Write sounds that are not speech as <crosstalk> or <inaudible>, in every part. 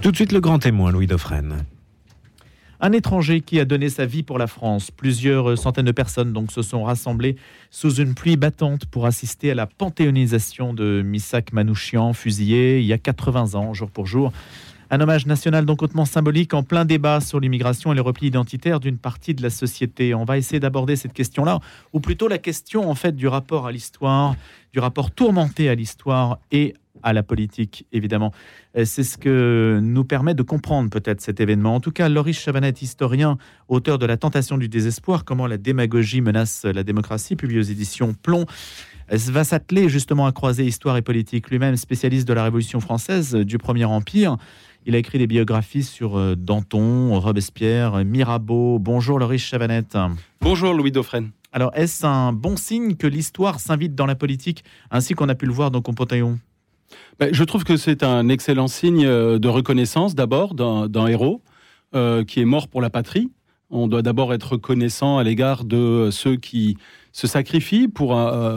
Tout de suite le grand témoin, Louis Dauphren. Un étranger qui a donné sa vie pour la France. Plusieurs centaines de personnes donc se sont rassemblées sous une pluie battante pour assister à la panthéonisation de Missak Manouchian, fusillé il y a 80 ans, jour pour jour. Un hommage national donc hautement symbolique en plein débat sur l'immigration et le repli identitaire d'une partie de la société. On va essayer d'aborder cette question-là, ou plutôt la question en fait du rapport à l'histoire, du rapport tourmenté à l'histoire et à la politique, évidemment. Euh, c'est ce que nous permet de comprendre peut-être cet événement. En tout cas, Loris Chavanet, historien, auteur de La tentation du désespoir, comment la démagogie menace la démocratie, publié aux éditions Plomb, euh, va s'atteler justement à croiser histoire et politique. Lui-même spécialiste de la Révolution française, euh, du Premier Empire, il a écrit des biographies sur Danton, Robespierre, Mirabeau. Bonjour Loris Chavanette. Bonjour Louis Dauphren. Alors est-ce un bon signe que l'histoire s'invite dans la politique, ainsi qu'on a pu le voir dans Compotaion ben, Je trouve que c'est un excellent signe euh, de reconnaissance d'abord d'un héros euh, qui est mort pour la patrie. On doit d'abord être reconnaissant à l'égard de ceux qui se sacrifient pour,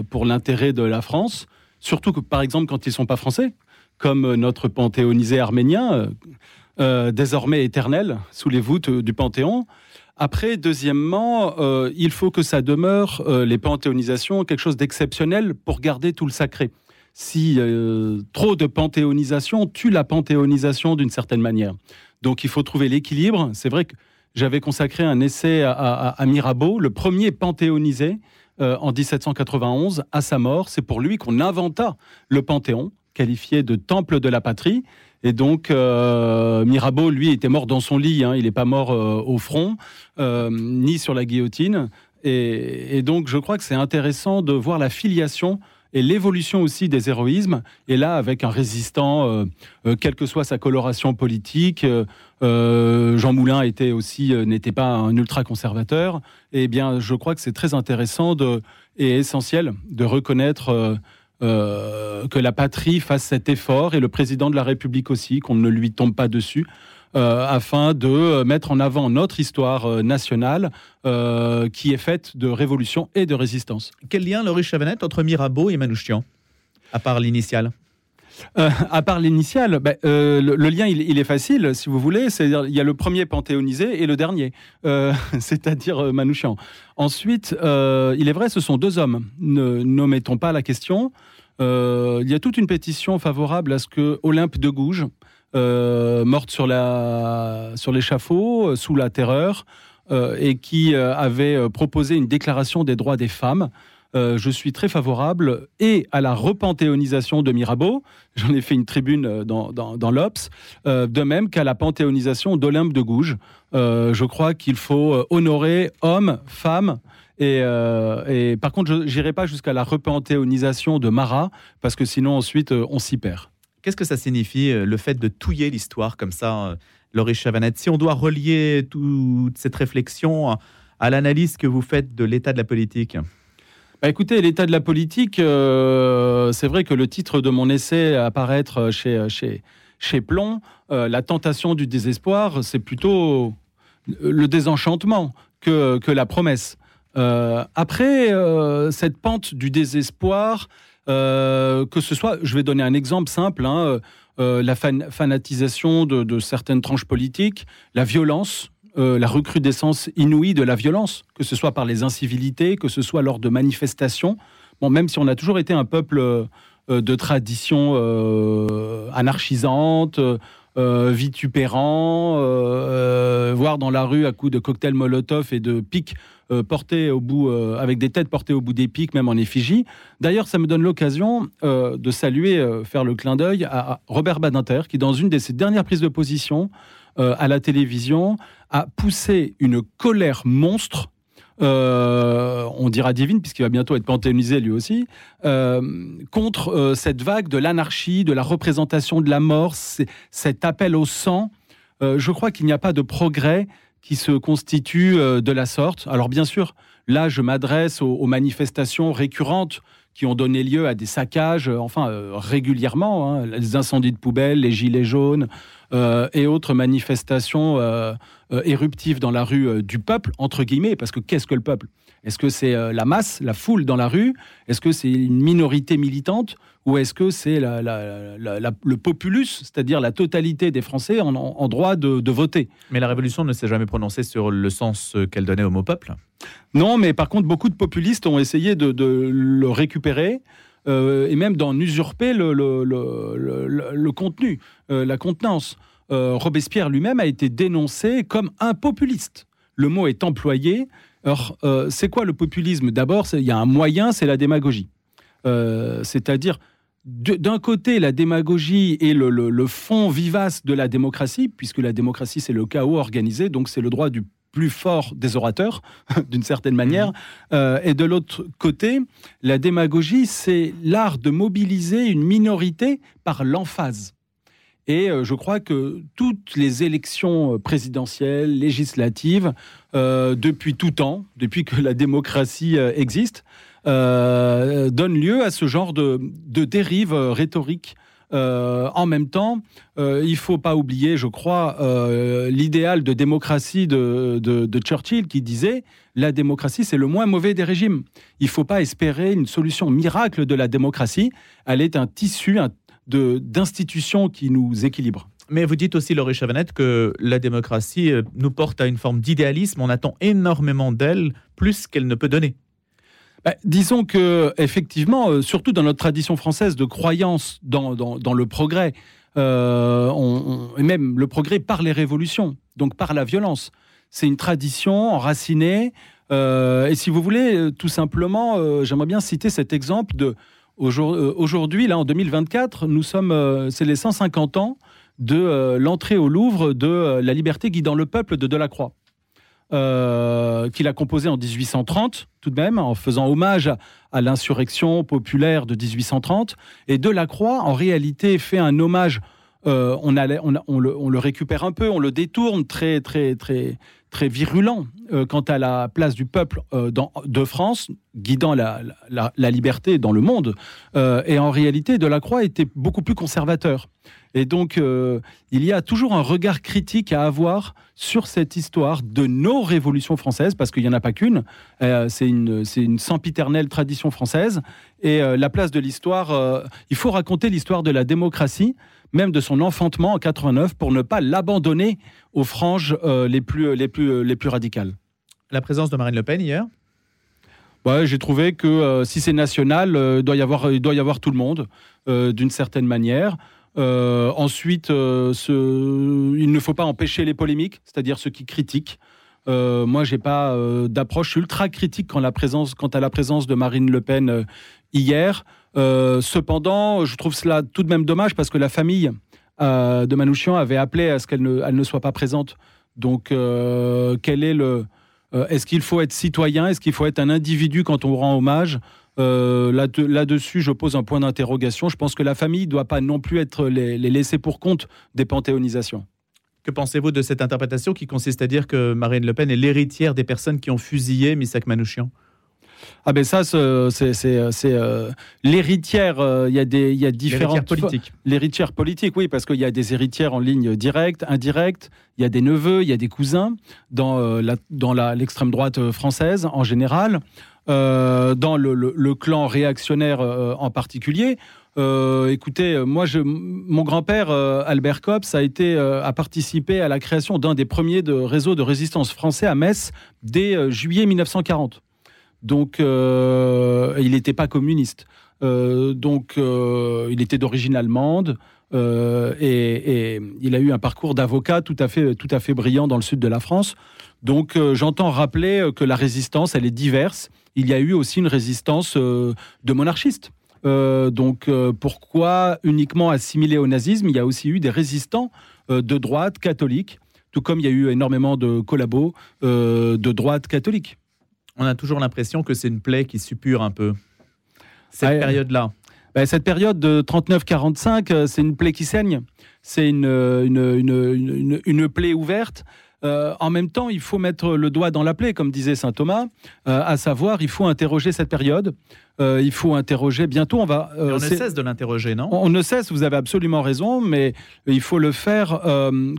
pour l'intérêt de la France, surtout que par exemple quand ils ne sont pas français comme notre panthéonisé arménien, euh, euh, désormais éternel, sous les voûtes du Panthéon. Après, deuxièmement, euh, il faut que ça demeure, les panthéonisations, quelque chose d'exceptionnel pour garder tout le sacré. Si trop de panthéonisation tue la panthéonisation d'une certaine manière. Donc il faut trouver l'équilibre. C'est vrai que j'avais consacré un essai à, à, Mirabeau, le premier panthéonisé en 1791, à sa mort. C'est pour lui qu'on inventa le Panthéon qualifié de temple de la patrie. Et donc, euh, Mirabeau, lui, était mort dans son lit. Hein. il n'est pas mort euh, au front, euh, ni sur la guillotine. Et, donc, je crois que c'est intéressant de voir la filiation et l'évolution aussi des héroïsmes. Et là, avec un résistant, quelle que soit sa coloration politique, Jean Moulin était aussi n'était pas un ultra conservateur. Eh bien, je crois que c'est très intéressant et essentiel de reconnaître euh, que la patrie fasse cet effort et le président de la République aussi, qu'on ne lui tombe pas dessus. Euh, afin de mettre en avant notre histoire euh, nationale qui est faite de révolution et de résistance. Quel lien, Laurie Chavanette, entre Mirabeau et Manouchian, à part l'initiale? À part l'initiale, ben, le, lien il, est facile, si vous voulez. C'est-à-dire il y a le premier panthéonisé et le dernier, <laughs> c'est-à-dire Manouchian. Ensuite, il est vrai, ce sont deux hommes. Ne n'omettons pas la question. Euh, il y a toute une pétition favorable à ce que Olympe de Gouges, euh, morte sur l'échafaud, euh, sous la terreur, et qui avait proposé une déclaration des droits des femmes. Je suis très favorable et à la repanthéonisation de Mirabeau. J'en ai fait une tribune dans, dans, l'Obs. de même qu'à la panthéonisation d'Olympe de Gouges. je crois qu'il faut honorer hommes, femmes euh, et, par contre, je n'irai pas jusqu'à la repanthéonisation de Marat, parce que sinon, ensuite, euh, on s'y perd. Qu'est-ce que ça signifie, euh, le fait de touiller l'histoire comme ça, Laurie Chavanette? Si on doit relier toute cette réflexion à l'analyse que vous faites de l'état de la politique bah écoutez, l'état de la politique, c'est vrai que le titre de mon essai apparaître chez, chez, chez Plomb, la tentation du désespoir, c'est plutôt le désenchantement que, que la promesse. Euh, après euh, cette pente du désespoir, euh, que ce soit, je vais donner un exemple simple, hein, la fanatisation de, certaines tranches politiques, la violence, la recrudescence inouïe de la violence, que ce soit par les incivilités, que ce soit lors de manifestations. Bon, même si on a toujours été un peuple de tradition anarchisante, vitupérant, voire dans la rue à coups de cocktails Molotov et de euh, portés au bout, euh, avec des têtes portées au bout des pics, même en effigie. D'ailleurs, ça me donne l'occasion euh, de saluer, faire le clin d'œil à, Robert Badinter, qui, dans une de ses dernières prises de position à la télévision, a poussé une colère monstre on dira divine, puisqu'il va bientôt être panthéonisé lui aussi, contre cette vague de l'anarchie, de la représentation de la mort, cet appel au sang. je crois qu'il n'y a pas de progrès qui se constituent euh, de la sorte. Alors bien sûr, là, je m'adresse aux, manifestations récurrentes qui ont donné lieu à des saccages, euh, enfin euh, régulièrement, hein, les incendies de poubelles, les gilets jaunes, et autres manifestations éruptives dans la rue du peuple, entre guillemets, parce que qu'est-ce que le peuple? Est-ce que c'est la masse, la foule dans la rue? Est-ce que c'est une minorité militante? Ou est-ce que c'est le populus, c'est-à-dire la totalité des Français en, droit de, voter? Mais la Révolution ne s'est jamais prononcée sur le sens qu'elle donnait au mot peuple? Non, mais par contre, beaucoup de populistes ont essayé de, le récupérer. Euh, et même d'en usurper le, contenu, euh, la contenance. Euh, Robespierre lui-même a été dénoncé comme un populiste. Le mot est employé. Alors, c'est quoi le populisme D'abord, il y a un moyen, c'est la démagogie. C'est-à-dire d'un côté la démagogie et le, fond vivace de la démocratie, puisque la démocratie c'est le chaos organisé, donc c'est le droit du plus fort des orateurs, <laughs> d'une certaine manière. Euh, et de l'autre côté, la démagogie, c'est l'art de mobiliser une minorité par l'emphase. Et euh, je crois que toutes les élections euh, présidentielles, législatives, depuis tout temps, depuis que la démocratie existe, euh, donne lieu à ce genre de, dérive euh, rhétorique. Euh, en même temps, il il faut pas oublier, je crois, l'idéal de démocratie de, de, Churchill qui disait la démocratie c'est le moins mauvais des régimes. Il faut pas espérer une solution miracle de la démocratie. Elle est un tissu d'institutions qui nous équilibrent. Mais vous dites aussi, Laurie Chavanette, que la démocratie nous porte à une forme d'idéalisme. On attend énormément d'elle, plus qu'elle ne peut donner. Bah, disons que effectivement, euh, surtout dans notre tradition française de croyance dans, le progrès, euh, et même le progrès par les révolutions, donc par la violence, c'est une tradition enracinée. Euh, et si vous voulez, tout simplement, j'aimerais bien citer cet exemple de aujourd'hui, là en 2024, nous sommes, c'est les 150 ans de l'entrée au Louvre de La liberté guidant le peuple de Delacroix. Euh, qu'il a composé en 1830, tout de même, en faisant hommage à, l'insurrection populaire de 1830. Et Delacroix, en réalité, fait un hommage. Euh, on, allait, on, le, récupère un peu, on le détourne très, très, très, très virulent euh, quant à la place du peuple dans, de France, guidant la, la, liberté dans le monde. et en réalité, Delacroix était beaucoup plus conservateur. Et donc, euh, il y a toujours un regard critique à avoir sur cette histoire de nos révolutions françaises, parce qu'il n'y en a pas qu'une. Euh, c'est une, une sempiternelle tradition française. Et euh, la place de l'histoire, il faut raconter l'histoire de la démocratie, même de son enfantement en 89, pour ne pas l'abandonner aux franges les, plus, les, plus, les plus radicales. La présence de Marine Le Pen hier? Ouais, j'ai trouvé que si c'est national, il doit, y avoir, il doit y avoir tout le monde, d'une certaine manière. Euh, ensuite, euh, il ne faut pas empêcher les polémiques, c'est-à-dire ceux qui critiquent. Euh, moi, j'ai pas d'approche ultra critique quant, la présence, quant à la présence de Marine Le Pen hier. Cependant, je trouve cela tout de même dommage parce que la famille de Manouchian avait appelé à ce qu'elle ne, elle ne soit pas présente. Donc, quel est le Est-ce qu'il faut être citoyen? Est-ce qu'il faut être un individu quand on rend hommage? Euh, là-dessus, je pose un point d'interrogation. Je pense que la famille ne doit pas non plus être les, laisser pour compte des panthéonisations. Que pensez-vous de cette interprétation qui consiste à dire que Marine Le Pen est l'héritière des personnes qui ont fusillé Misak Manouchian? Ah ben ça, c'est euh, l'héritière. Euh, il y a des, il y a différentes politiques. L'héritière politique, oui, parce qu'il y a des héritières en ligne directe, indirecte. Il y a des neveux, il y a des cousins dans la, dans l'extrême droite française en général. Euh, dans le, clan réactionnaire euh, en particulier. Euh, écoutez, moi, je, mon grand-père Albert Copps a été a participé à la création d'un des premiers de réseaux de résistance français à Metz dès juillet 1940. Donc, il n'était pas communiste. donc, il était d'origine allemande. et, il a eu un parcours d'avocat tout à fait tout à fait brillant dans le sud de la France. Donc j'entends rappeler que la résistance, elle est diverse il y a eu aussi une résistance euh, de monarchistes. Euh, donc euh, pourquoi uniquement assimiler au nazisme? Il y a aussi eu des résistants de droite catholique, tout comme il y a eu énormément de collabos de droite catholique. On a toujours l'impression que c'est une plaie qui suppure un peu cette période-là. Ben, cette période de 39-45, c'est une plaie qui saigne. C'est une, une, une, une, plaie ouverte. Euh, en même temps, il faut mettre le doigt dans la plaie, comme disait saint Thomas, euh, à savoir, il faut interroger cette période. Euh, il faut interroger bientôt. On va. on ne cesse de l'interroger, non? on, ne cesse. Vous avez absolument raison, mais il faut le faire,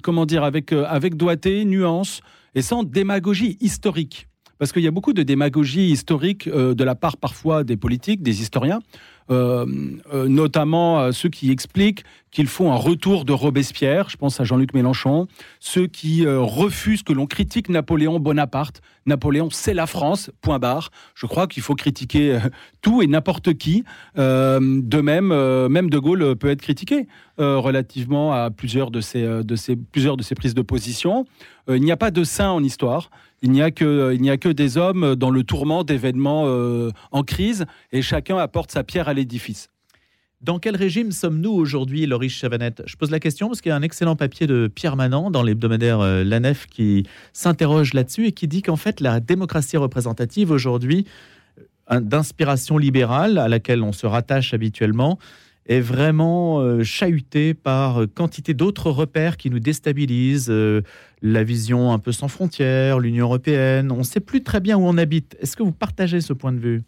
comment dire, avec avec doigté, nuance et sans démagogie historique. Parce qu'il y a beaucoup de démagogie historique de la part parfois des politiques, des historiens, euh, euh, notamment euh, ceux qui expliquent qu'il faut un retour de Robespierre, je pense à Jean-Luc Mélenchon, ceux qui refusent que l'on critique Napoléon Bonaparte. Napoléon, c'est la France, point barre. Je crois qu'il faut critiquer tout et n'importe qui. de même, même De Gaulle peut être critiqué relativement à plusieurs de ces, de ces, plusieurs de ces prises de position. il n'y a pas de saint en histoire. Il n'y a que, il n'y a que des hommes dans le tourment d'événements en crise et chacun apporte sa pierre à l'édifice. Dans quel régime sommes-nous aujourd'hui, Loris Chavanette Je pose la question parce qu'il y a un excellent papier de Pierre Manant dans l'hebdomadaire euh, La Nef qui s'interroge là-dessus et qui dit qu'en fait la démocratie représentative aujourd'hui, euh, d'inspiration libérale à laquelle on se rattache habituellement, est vraiment euh, chahutée par quantité d'autres repères qui nous déstabilisent, la vision un peu sans frontières, l'Union européenne. On ne sait plus très bien où on habite. Est-ce que vous partagez ce point de vue?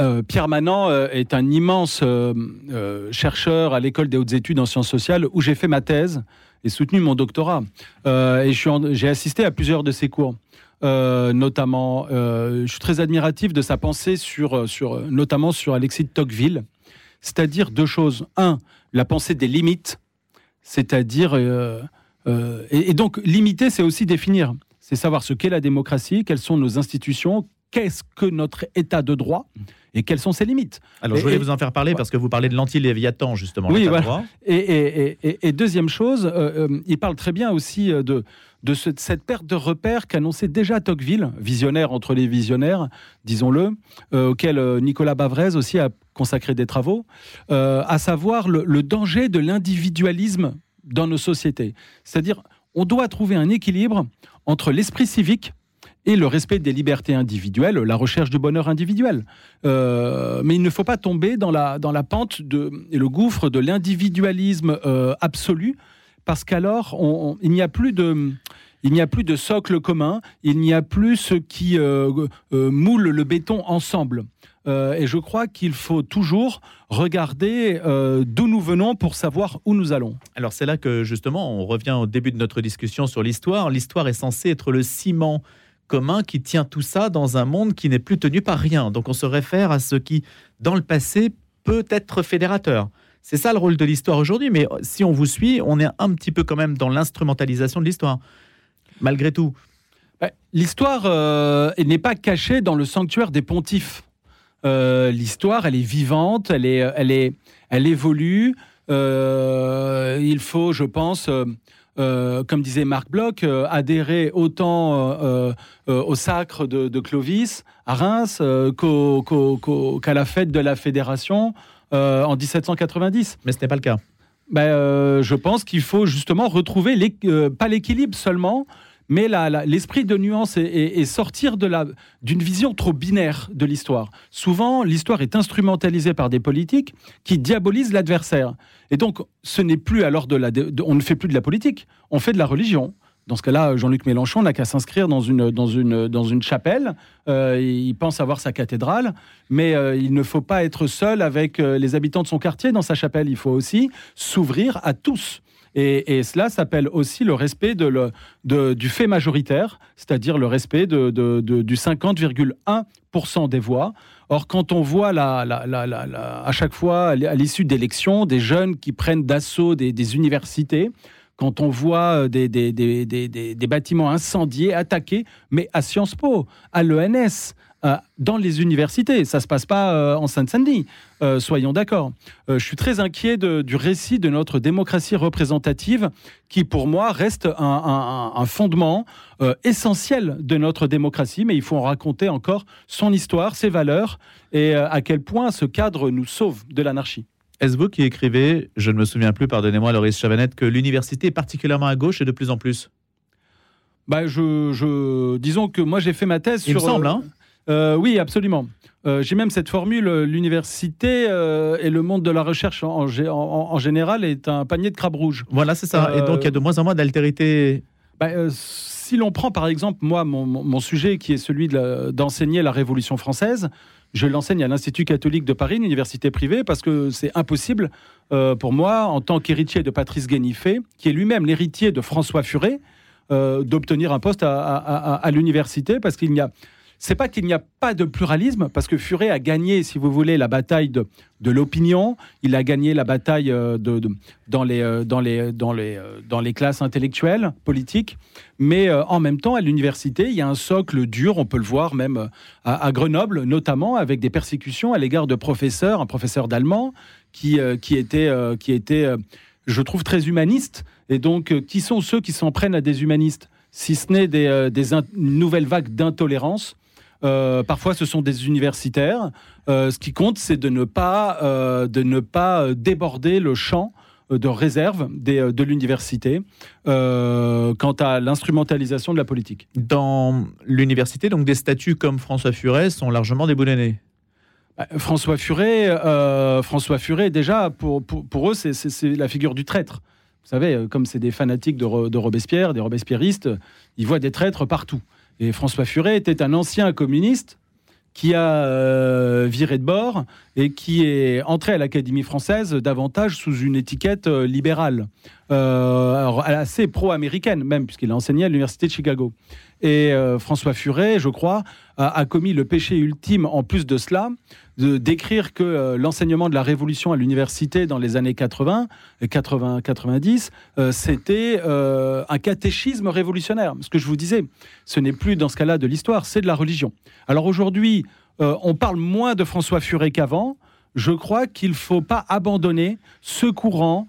Euh, Pierre Manant euh, est un immense euh, chercheur à l'école des hautes études en sciences sociales où j'ai fait ma thèse et soutenu mon doctorat. et j'ai assisté à plusieurs de ses cours. notamment, je suis très admiratif de sa pensée sur notamment sur Alexis de Tocqueville, c'est-à-dire deux choses. Un, la pensée des limites, c'est-à-dire et, donc limiter, c'est aussi définir, c'est savoir ce qu'est la démocratie, quelles sont nos institutions, qu'est-ce que notre état de droit et quelles sont ses limites. Alors, je voulais vous en faire parler parce que vous parlez de l'anti-léviathan, justement. Oui, voilà. et, et, deuxième chose, euh, euh, il parle très bien aussi euh, de, de, cette perte de repères qu'annonçait déjà Tocqueville, visionnaire entre les visionnaires, disons-le, auquel Nicolas Bavrez aussi a consacré des travaux, à savoir le, le danger de l'individualisme dans nos sociétés. C'est-à-dire, on doit trouver un équilibre entre l'esprit civique, et le respect des libertés individuelles, la recherche du bonheur individuel. Euh, mais il ne faut pas tomber dans la, dans la pente de, et le gouffre de l'individualisme euh, absolu, parce qu'alors il n'y a plus de... Il n'y a plus de socle commun, il n'y a plus ce qui euh, moule le béton ensemble. et je crois qu'il faut toujours regarder d'où nous venons pour savoir où nous allons. Alors c'est là que justement on revient au début de notre discussion sur l'histoire. L'histoire est censée être le ciment commun qui tient tout ça dans un monde qui n'est plus tenu par rien. Donc on se réfère à ce qui, dans le passé, peut être fédérateur. C'est ça le rôle de l'histoire aujourd'hui, mais si on vous suit, on est un petit peu quand même dans l'instrumentalisation de l'histoire, malgré tout. Bah, l'histoire euh, n'est pas cachée dans le sanctuaire des pontifes. Euh, l'histoire, elle est vivante, elle, est, elle, est, elle évolue. Euh, il faut, je pense, euh, comme disait Marc Bloch, euh, adhérer autant euh, au sacre de, Clovis à Reims qu'à la fête de la Fédération en 1790. Mais ce n'est pas le cas. Ben, je pense qu'il faut justement retrouver, pas l'équilibre seulement, mais l'esprit de nuance est, sortir d'une vision trop binaire de l'histoire. Souvent, l'histoire est instrumentalisée par des politiques qui diabolisent l'adversaire. Et donc, ce n'est plus alors de la, on ne fait plus de la politique, on fait de la religion. Dans ce cas-là, Jean-Luc Mélenchon n'a qu'à s'inscrire dans une, dans, une, dans une chapelle. Euh, il pense avoir sa cathédrale, mais euh, il ne faut pas être seul avec euh, les habitants de son quartier dans sa chapelle. Il faut aussi s'ouvrir à tous. Et, cela s'appelle aussi le respect du fait majoritaire, c'est-à-dire le respect du 50,1% des voix. Or, quand on voit à chaque fois, à l'issue d'élections, des jeunes qui prennent d'assaut des, universités, quand on voit des, des, bâtiments incendiés, attaqués, mais à Sciences Po, à l'ENS, euh, dans les universités. Ça ne se passe pas euh, en Seine-Saint-Denis, euh, soyons d'accord. je suis très inquiet du récit de notre démocratie représentative, qui pour moi reste un, fondement essentiel de notre démocratie, mais il faut en raconter encore son histoire, ses valeurs, et à quel point ce cadre nous sauve de l'anarchie. Est-ce vous qui écrivez, je ne me souviens plus, pardonnez-moi, Loris Chavanette, que l'université est particulièrement à gauche et de plus en plus bah, je, disons que moi j'ai fait ma thèse Il sur. Me semble, hein euh, oui, absolument. Euh, j'ai même cette formule, euh, l'université et le monde de la recherche en, général est un panier de crabes rouges. Voilà, c'est ça. et donc il y a de moins en moins d'altérité Bah, si l'on prend par exemple, moi, mon, sujet qui est celui d'enseigner la Révolution française, je l'enseigne à l'Institut catholique de Paris, une université privée, parce que c'est impossible euh, pour moi, en tant qu'héritier de Patrice Guénifé, qui est lui-même l'héritier de François Furet, euh, d'obtenir un poste à l'université, parce qu'il n'y a c'est pas qu'il n'y a pas de pluralisme, parce que Furet a gagné, si vous voulez, la bataille de, de l'opinion, il a gagné la bataille euh, de, dans, les, euh, dans, les, dans, les, euh, dans les classes intellectuelles, politiques, mais en même temps, à l'université, il y a un socle dur, on peut le voir même à, Grenoble, notamment avec des persécutions à l'égard de professeurs, un professeur d'allemand qui, qui était, qui était je trouve, très humaniste. Et donc, qui sont ceux qui s'en prennent à des humanistes? Si ce n'est des, des une nouvelle vague d'intolérance euh, parfois, ce sont des universitaires. Euh, ce qui compte, c'est de ne pas, euh, de ne pas déborder le champ de réserve de l'université quant à l'instrumentalisation de la politique. Dans l'université, donc des statuts comme François Furet sont largement déboulonnés. Bah, François Furet, François Furet, déjà, pour, pour, eux, c'est la figure du traître. Vous savez, comme c'est des fanatiques de, de Robespierre, des robespierristes, ils voient des traîtres partout. Et François Furet était un ancien communiste qui a euh, viré de bord et qui est entré à l'Académie française davantage sous une étiquette euh, libérale, euh, assez pro-américaine même, puisqu'il a enseigné à l'Université de Chicago. Et François Furet, je crois, a, commis le péché ultime, en plus de cela, de d'écrire que euh, l'enseignement de la Révolution à l'université dans les années 80, 80, 90, c'était euh, un catéchisme révolutionnaire. Ce que je vous disais, ce n'est plus dans ce cas-là de l'histoire, c'est de la religion. Alors aujourd'hui, euh, on parle moins de François Furet qu'avant. Je crois qu'il ne faut pas abandonner ce courant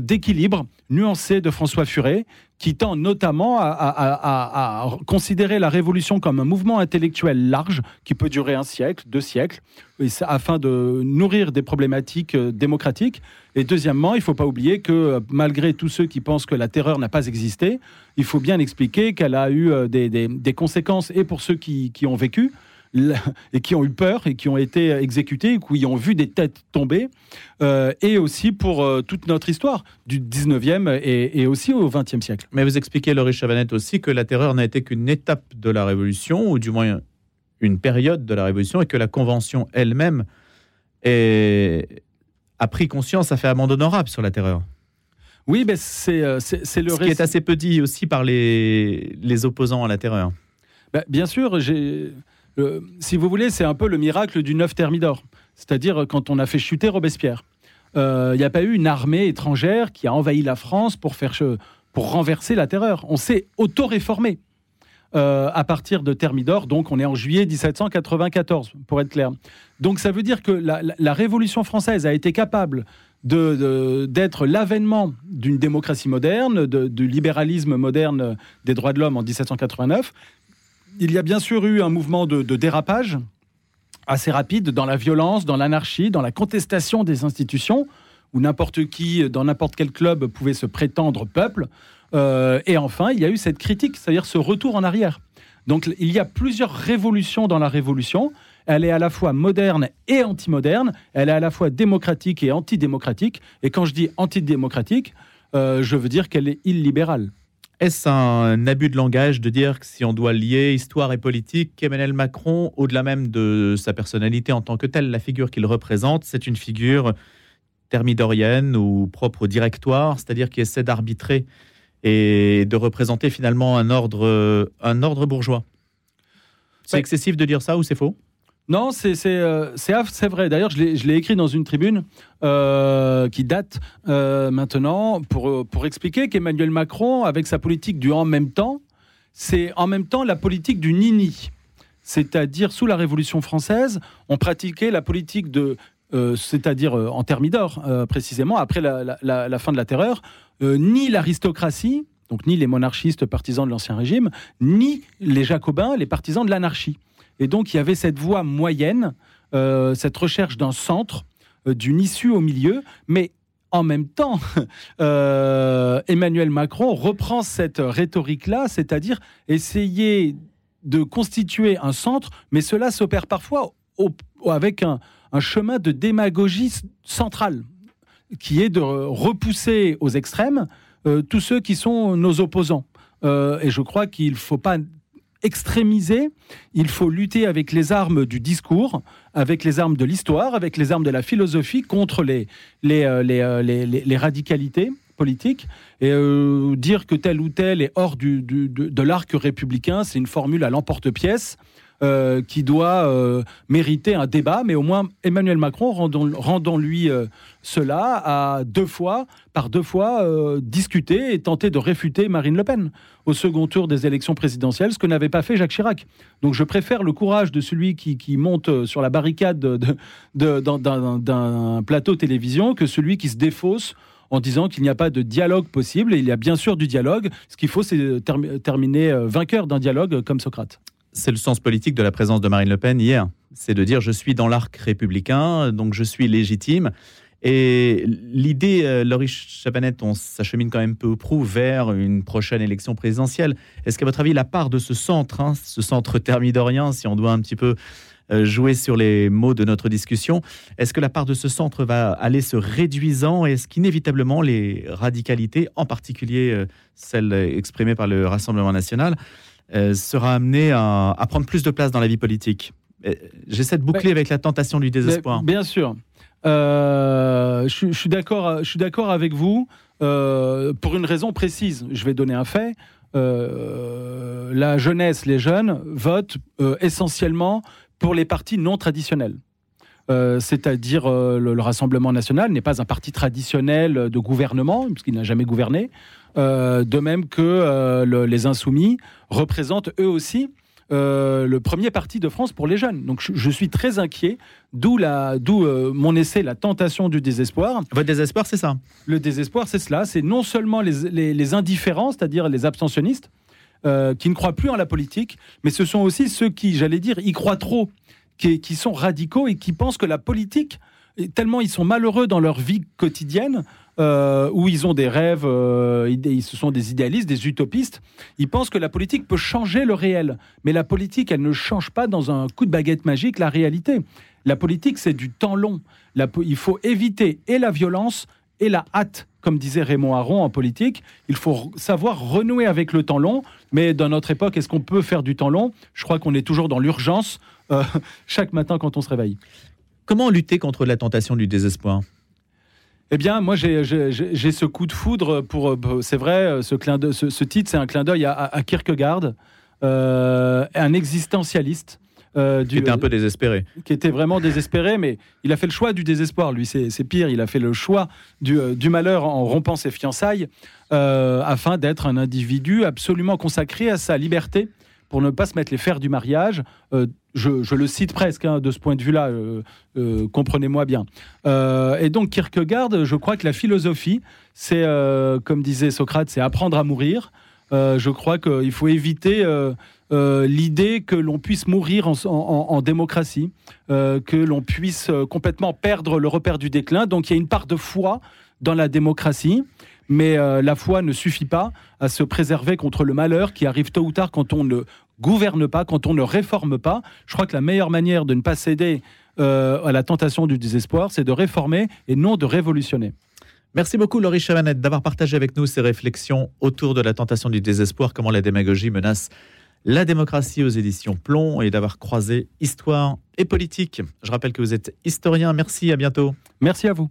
d'équilibre nuancé de François Furet, qui tend notamment à, considérer la révolution comme un mouvement intellectuel large qui peut durer un siècle, deux siècles, afin de nourrir des problématiques euh, démocratiques. Et deuxièmement, il ne faut pas oublier que euh, malgré tous ceux qui pensent que la terreur n'a pas existé, il faut bien expliquer qu'elle a eu euh, des, conséquences et pour ceux qui ont vécu, et qui ont eu peur et qui ont été exécutés, qui ont vu des têtes tomber, euh, et aussi pour euh, toute notre histoire du 19e et, aussi au 20e siècle. Mais vous expliquez, Laurie Chavanette, aussi que la terreur n'a été qu'une étape de la Révolution, ou du moins une période de la Révolution, et que la Convention elle-même a pris conscience, a fait amende honorable sur la terreur. Oui, mais c'est euh, le Ce qui est assez peu dit aussi par les, les opposants à la terreur. Ben, bien sûr, j'ai euh, si vous voulez, c'est un peu le miracle du neuf Thermidor. C'est-à-dire euh, quand on a fait chuter Robespierre. Euh, il n'y a pas eu une armée étrangère qui a envahi la France pour, faire, pour renverser la terreur. On s'est auto-réformé. à partir de Thermidor, donc on est en juillet 1794, pour être clair. Donc ça veut dire que la, Révolution française a été capable d'être l'avènement d'une démocratie moderne, du libéralisme moderne des droits de l'homme en 1789, il y a bien sûr eu un mouvement de, dérapage assez rapide dans la violence, dans l'anarchie, dans la contestation des institutions, où n'importe qui, dans n'importe quel club, pouvait se prétendre peuple. Euh, et enfin, il y a eu cette critique, c'est-à-dire ce retour en arrière. Donc il y a plusieurs révolutions dans la révolution. Elle est à la fois moderne et anti-moderne. Elle est à la fois démocratique et antidémocratique. Et quand je dis antidémocratique, euh, je veux dire qu'elle est illibérale. Est-ce un abus de langage de dire que si on doit lier histoire et politique, qu'Emmanuel Macron, au-delà même de sa personnalité en tant que telle, la figure qu'il représente, c'est une figure thermidorienne ou propre au directoire, c'est-à-dire qui essaie d'arbitrer et de représenter finalement un ordre, un ordre bourgeois? C'est excessif de dire ça ou c'est faux? Non, euh, c'est vrai. D'ailleurs, je l'ai écrit dans une tribune euh, qui date euh, maintenant pour, pour expliquer qu'Emmanuel Macron, avec sa politique du en même temps, c'est en même temps la politique du nini. C'est-à-dire, sous la Révolution française, on pratiquait la politique de. c'est-à-dire en Thermidor, précisément, après la, la, fin de la terreur, ni l'aristocratie, donc ni les monarchistes partisans de l'Ancien Régime, ni les jacobins, les partisans de l'anarchie. Et donc, il y avait cette voie moyenne, euh, cette recherche d'un centre, euh, d'une issue au milieu, mais en même temps, <laughs> euh, Emmanuel Macron reprend cette rhétorique-là, c'est-à-dire essayer de constituer un centre, mais cela s'opère parfois avec un, chemin de démagogie centrale, qui est de repousser aux extrêmes tous ceux qui sont nos opposants. Et je crois qu'il ne faut pas extrémiser, il faut lutter avec les armes du discours, avec les armes de l'histoire, avec les armes de la philosophie contre les, les, euh, euh, les, les, radicalités politiques. Et euh, dire que tel ou tel est hors du, de, de l'arc républicain, c'est une formule à l'emporte-pièce. Euh, qui doit euh, mériter un débat, mais au moins Emmanuel Macron, rendons-lui euh, cela, a deux fois, par deux fois, discuté et tenté de réfuter Marine Le Pen au second tour des élections présidentielles, ce que n'avait pas fait Jacques Chirac. Donc je préfère le courage de celui qui, monte sur la barricade d'un plateau télévision que celui qui se défausse en disant qu'il n'y a pas de dialogue possible. Et il y a bien sûr du dialogue. Ce qu'il faut, c'est terminer vainqueur d'un dialogue comme Socrate c'est le sens politique de la présence de Marine Le Pen hier. C'est de dire je suis dans l'arc républicain, donc je suis légitime. Et l'idée, euh, Laurie Chabanette, on s'achemine quand même peu ou prou vers une prochaine élection présidentielle. Est-ce qu'à votre avis, la part de ce centre, hein, ce centre thermidorien, si on doit un petit peu euh, jouer sur les mots de notre discussion, est-ce que la part de ce centre va aller se réduisant Est-ce qu'inévitablement les radicalités, en particulier euh, celles exprimées par le Rassemblement national, sera amené à, prendre plus de place dans la vie politique. Euh, j'essaie de boucler avec la tentation du désespoir. Bien sûr. Euh, je, suis d'accord. Je suis d'accord avec vous pour une raison précise. Je vais donner un fait. la jeunesse, les jeunes votent essentiellement pour les partis non traditionnels. C'est-à-dire le, Rassemblement national n'est pas un parti traditionnel de gouvernement, puisqu'il n'a jamais gouverné. Euh, de même que euh, les insoumis représentent eux aussi euh, le premier parti de France pour les jeunes. Donc je, suis très inquiet, d'où mon essai La tentation du désespoir. Votre désespoir, c'est ça? Le désespoir, c'est cela. C'est non seulement les, indifférents, c'est-à-dire les abstentionnistes, qui ne croient plus en la politique, mais ce sont aussi ceux qui, j'allais dire, y croient trop, qui, sont radicaux et qui pensent que la politique, tellement ils sont malheureux dans leur vie quotidienne, euh, où ils ont des rêves, euh, ils, ce sont des idéalistes, des utopistes. Ils pensent que la politique peut changer le réel. Mais la politique, elle ne change pas dans un coup de baguette magique la réalité. La politique, c'est du temps long. il faut éviter et la violence et la hâte, comme disait Raymond Aron en politique. Il faut savoir renouer avec le temps long. Mais dans notre époque, est-ce qu'on peut faire du temps long? Je crois qu'on est toujours dans l'urgence euh, <laughs> chaque matin quand on se réveille. Comment lutter contre la tentation du désespoir? Eh bien, moi, j'ai ce coup de foudre pour. Euh, c'est vrai, euh, ce, clin de, ce, titre, c'est un clin d'œil à, Kierkegaard, euh, un existentialiste. Qui était un peu désespéré. Qui était vraiment désespéré, mais il a fait le choix du désespoir. Lui, c'est pire. Il a fait le choix du, du malheur en rompant ses fiançailles afin d'être un individu absolument consacré à sa liberté pour ne pas se mettre les fers du mariage. Euh, je, le cite presque hein, de ce point de vue-là, euh, euh, comprenez-moi bien. et donc Kierkegaard, je crois que la philosophie, c'est, comme disait Socrate, c'est apprendre à mourir. Je crois qu'il faut éviter l'idée que l'on puisse mourir en, démocratie, que l'on puisse complètement perdre le repère du déclin. Donc il y a une part de foi dans la démocratie mais euh, la foi ne suffit pas à se préserver contre le malheur qui arrive tôt ou tard quand on ne gouverne pas, quand on ne réforme pas. Je crois que la meilleure manière de ne pas céder euh, à la tentation du désespoir, c'est de réformer et non de révolutionner. Merci beaucoup, Laurie Chavanette, d'avoir partagé avec nous ces réflexions autour de la tentation du désespoir, comment la démagogie menace la démocratie aux éditions Plomb et d'avoir croisé histoire et politique. Je rappelle que vous êtes historien. Merci, à bientôt. Merci à vous.